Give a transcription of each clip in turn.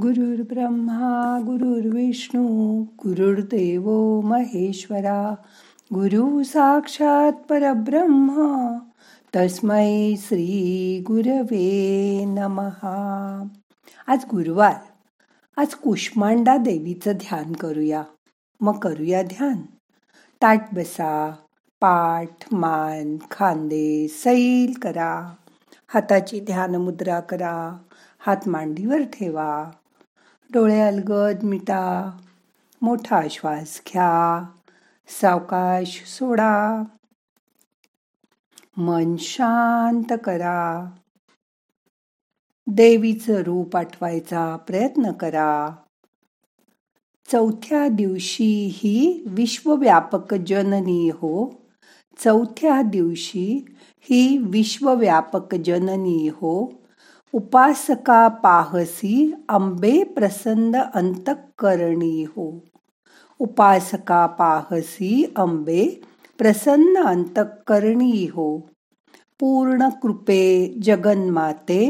गुरुर् ब्रह्मा गुरुर्विष्णू गुरुर्देव महेश्वरा गुरु साक्षात परब्रह्मा तस्मै श्री गुरवे नमहा आज गुरुवार. आज कुष्मांडा देवीचं ध्यान करूया. मग करूया ध्यान. ताट बसा पाठ मान खांदे सैल करा. हाताची ध्यान मुद्रा करा. हात मांडीवर ठेवा. डोळे अलगद मिटा मोठा श्वास घ्या सावकाश सोडा. मन शांत करा. देवीचं रूप आठवायचा प्रयत्न करा. चौथ्या दिवशी ही विश्वव्यापक जननी हो. चौथ्या दिवशी ही विश्वव्यापक जननी हो. उपासका पाहसी अंबे प्रसन्न अंतकरणी हो उपासका पाहसी अंबे प्रसन्न अंतकरणी हो पूर्ण कृपे जगन्माते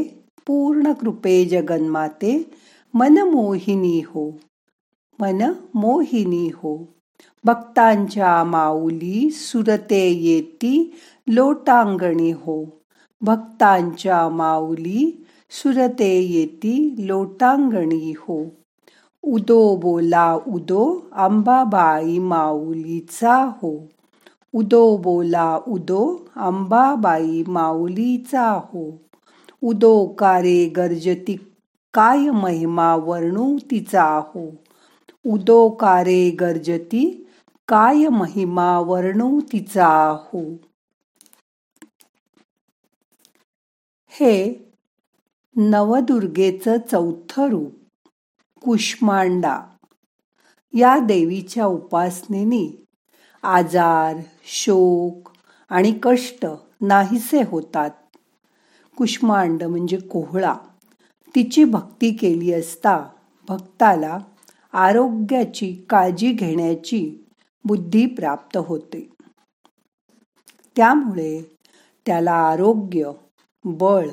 पूर्ण कृपे जगन्माते मनमोहिनी हो मन मोहिनी हो भक्तांच्या माऊली सुरते येती लोटांगणी हो भक्तांच्या माऊली सुरते येती लोटांगणी हो उदो बोला उदो अंबाबाई माऊलीचा हो उदो बोला उदो अंबाबाई माऊलीचा हो उदो कारे गर्जती काय महिमा वर्णू तिचा हो उदो कारे गर्जती काय महिमा वर्णू तिचा हो हे नवदुर्गेचं चौथं रूप कुष्मांडा. या देवीच्या उपासनेने आजार शोक आणि कष्ट नाहीसे होतात. कुष्मांड म्हणजे कोहळा. तिची भक्ती केली असता भक्ताला आरोग्याची काळजी घेण्याची बुद्धी प्राप्त होते. त्यामुळे त्याला आरोग्य बळ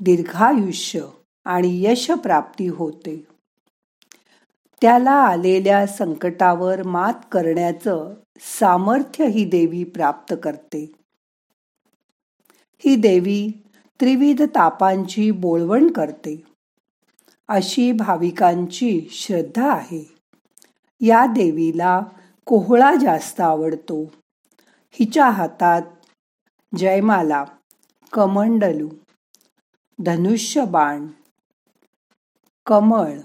दीर्घायुष्य आणि यश प्राप्ती होते. त्याला आलेल्या संकटावर मात करण्याचं सामर्थ्य ही देवी प्राप्त करते. ही देवी त्रिविध तापांची बोळवण करते. अशी भाविकांची श्रद्धा आहे. या देवीला कोहळा जास्त आवडतो. हिच्या हातात जयमाला कमंडलू धनुष्यबाण कमळ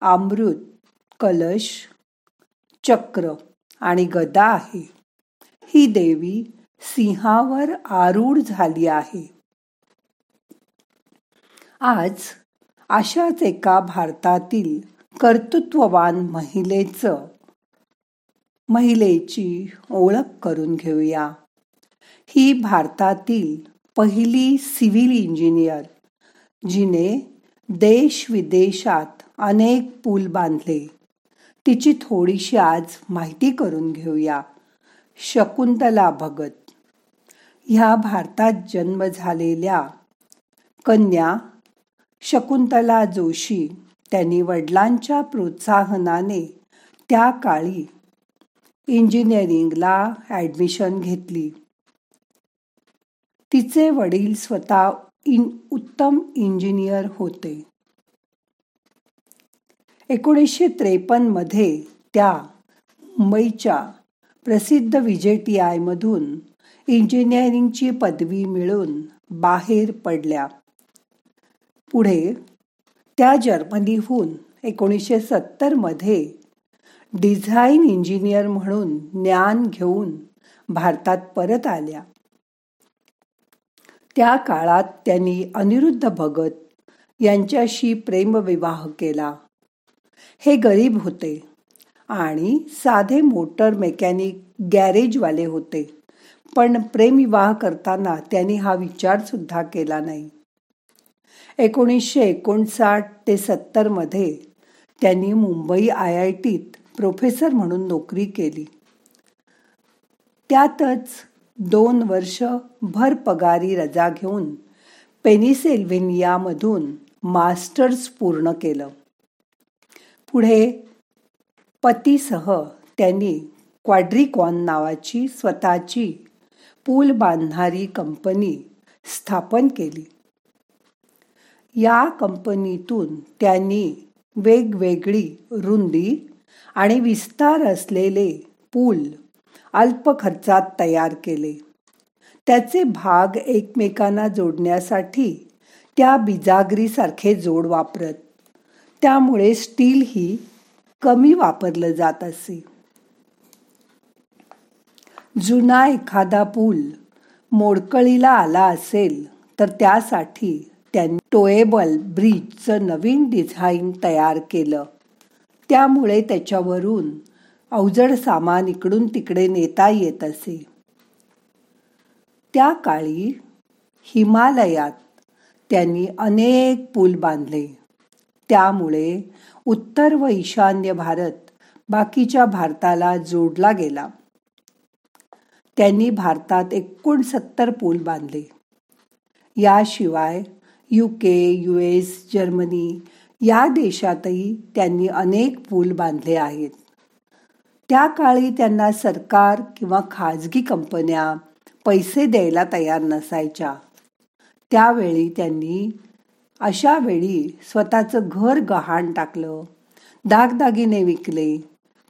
अमृत कलश चक्र आणि गदा आहे. ही देवी सिंहावर आरूढ झाली आहे. आज अशाच एका भारतातील कर्तृत्ववान महिलेचं महिलेची ओळख करून घेऊया. ही भारतातील पहिली सिव्हिल इंजिनियर जिने देश विदेशात अनेक पूल बांधले. तिची थोडीशी आज माहिती करून घेऊया. शकुंतला भगत. ह्या भारतात जन्म झालेल्या कन्या शकुंतला जोशी त्यांनी वडिलांच्या प्रोत्साहनाने त्या काळी इंजिनिअरिंगला ॲडमिशन घेतली. तिचे वडील स्वतः इन उत्तम इंजिनियर होते. एकोणीसशे त्रेपन्नमध्ये त्या मुंबईच्या प्रसिद्ध विजे टी आयमधून इंजिनिअरिंगची पदवी मिळून बाहेर पडल्या. पुढे त्या जर्मनीहून एकोणीसशे सत्तरमध्ये डिझाईन इंजिनियर म्हणून ज्ञान घेऊन भारतात परत आल्या. त्या काळात त्यांनी अनिरुद्ध भगत यांच्याशी प्रेमविवाह केला. हे गरीब होते आणि साधे मोटर मेकॅनिक गॅरेजवाले होते पण प्रेमविवाह करताना त्यांनी हा विचारसुद्धा केला नाही. एकोणीसशे एकोणसाठ ते सत्तरमध्ये त्यांनी मुंबई आय आय टीत प्रोफेसर म्हणून नोकरी केली. त्यातच दोन वर्ष भर पगारी रजा घेऊन पेनिसेल्व्हेनियामधून मास्टर्स पूर्ण केलं. पुढे पतीसह त्यांनी क्वाड्रिकॉन नावाची स्वतःची पूल बांधणारी कंपनी स्थापन केली. या कंपनीतून त्यांनी वेगवेगळी रुंदी आणि विस्तार असलेले पूल अल्प खर्चात तयार केले. त्याचे भाग एकमेकांना जोडण्यासाठी त्या बिजागरीसारखे जोड वापरत. त्यामुळे स्टील ही कमी वापरलं जात असे. जुना एखादा पूल मोडकळीला आला असेल तर त्यासाठी त्यांनी टोएबल ब्रिजचं नवीन डिझाईन तयार केलं. त्यामुळे त्याच्यावरून अवजड सामान इकडून तिकडे नेता येत असे. त्या काळी हिमालयात त्यांनी अनेक पूल बांधले. त्यामुळे उत्तर व ईशान्य भारत बाकीच्या भारताला जोडला गेला. त्यांनी भारतात एकोणसत्तर पूल बांधले. याशिवाय युके युएस जर्मनी या देशातही त्यांनी अनेक पूल बांधले आहेत. त्या काळी त्यांना सरकार किंवा खाजगी कंपन्या पैसे द्यायला तयार नसायच्या. त्यावेळी त्यांनी अशा वेळी स्वतःचं घर गहाण टाकलं. दागदागिने विकले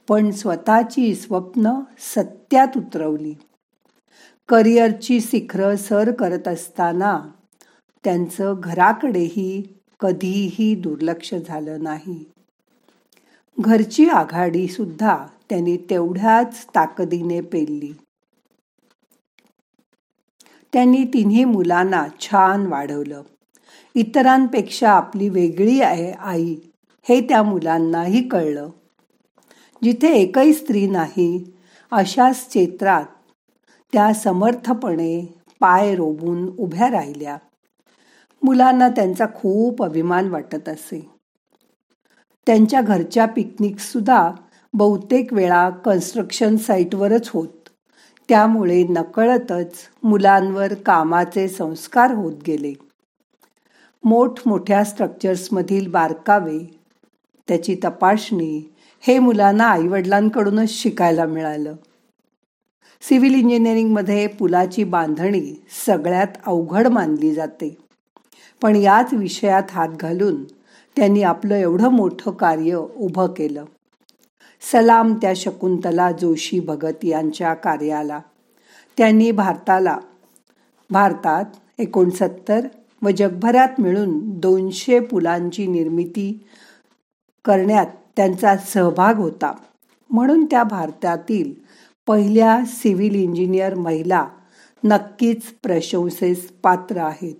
पण स्वतःची स्वप्न सत्यात उतरवली. करिअरची शिखरं सर करत असताना त्यांचं घराकडेही कधीही दुर्लक्ष झालं नाही. घरची आघाडी सुद्धा त्यांनी तेवढ्याच ताकदीने पेलली. त्यांनी तिन्ही मुलांना छान वाढवलं. इतरांपेक्षा आपली वेगळी आहे आई हे त्या मुलांनाही कळलं. जिथे एकही स्त्री नाही अशाच क्षेत्रात त्या समर्थपणे पाय रोबून उभ्या राहिल्या. मुलांना त्यांचा खूप अभिमान वाटत असे. त्यांच्या घरच्या पिकनिकसुद्धा बहुतेक वेळा कन्स्ट्रक्शन साईटवरच होत. त्यामुळे नकळतच मुलांवर कामाचे संस्कार होत गेले. मोठमोठ्या स्ट्रक्चर्समधील बारकावे त्याची तपासणी हे मुलांना आईवडिलांकडूनच शिकायला मिळालं. सिव्हिल इंजिनिअरिंगमध्ये पुलाची बांधणी सगळ्यात अवघड मानली जाते. पण याच विषयात हात घालून त्यांनी आपलं एवढं मोठं कार्य उभं केलं. सलाम त्या शकुंतला जोशी भगत यांच्या कार्याला. त्यांनी भारताला भारतात एकोणसत्तर व जगभरात मिळून दोनशे पुलांची निर्मिती करण्यात त्यांचा सहभाग होता. म्हणून त्या भारतातील पहिल्या सिव्हिल इंजिनियर महिला नक्कीच प्रशंसेस पात्र आहेत.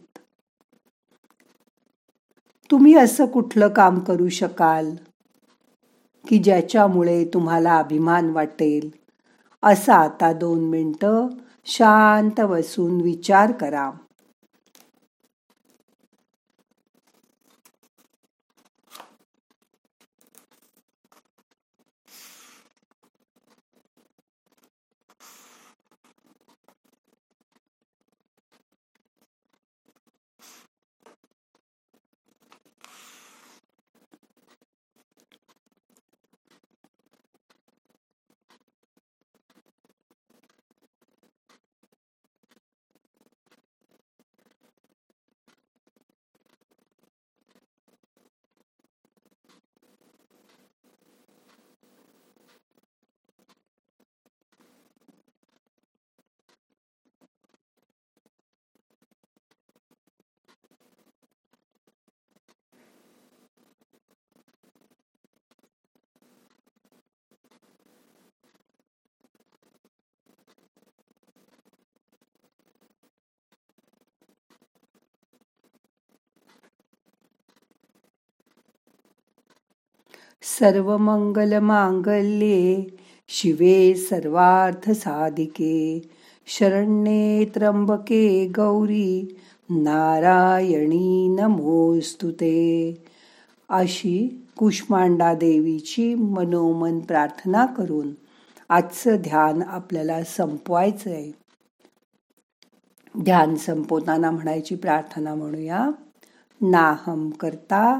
तुम्ही असं कुठलं काम करू शकाल की ज्याच्यामुळे तुम्हाला अभिमान वाटेल? असा आता दोन मिनटं शांत बसून विचार करा. सर्वमंगलमांगल्ये शिवे सर्वार्थसाधिके शरण्ये त्र्यंबके गौरी नारायणी नमोस्तुते अशी कुष्मांडा देवीची मनोमन प्रार्थना करून आजचं ध्यान आपल्याला संपवायचं आहे. ध्यान संपवताना म्हणायची प्रार्थना म्हणूया नाहम करता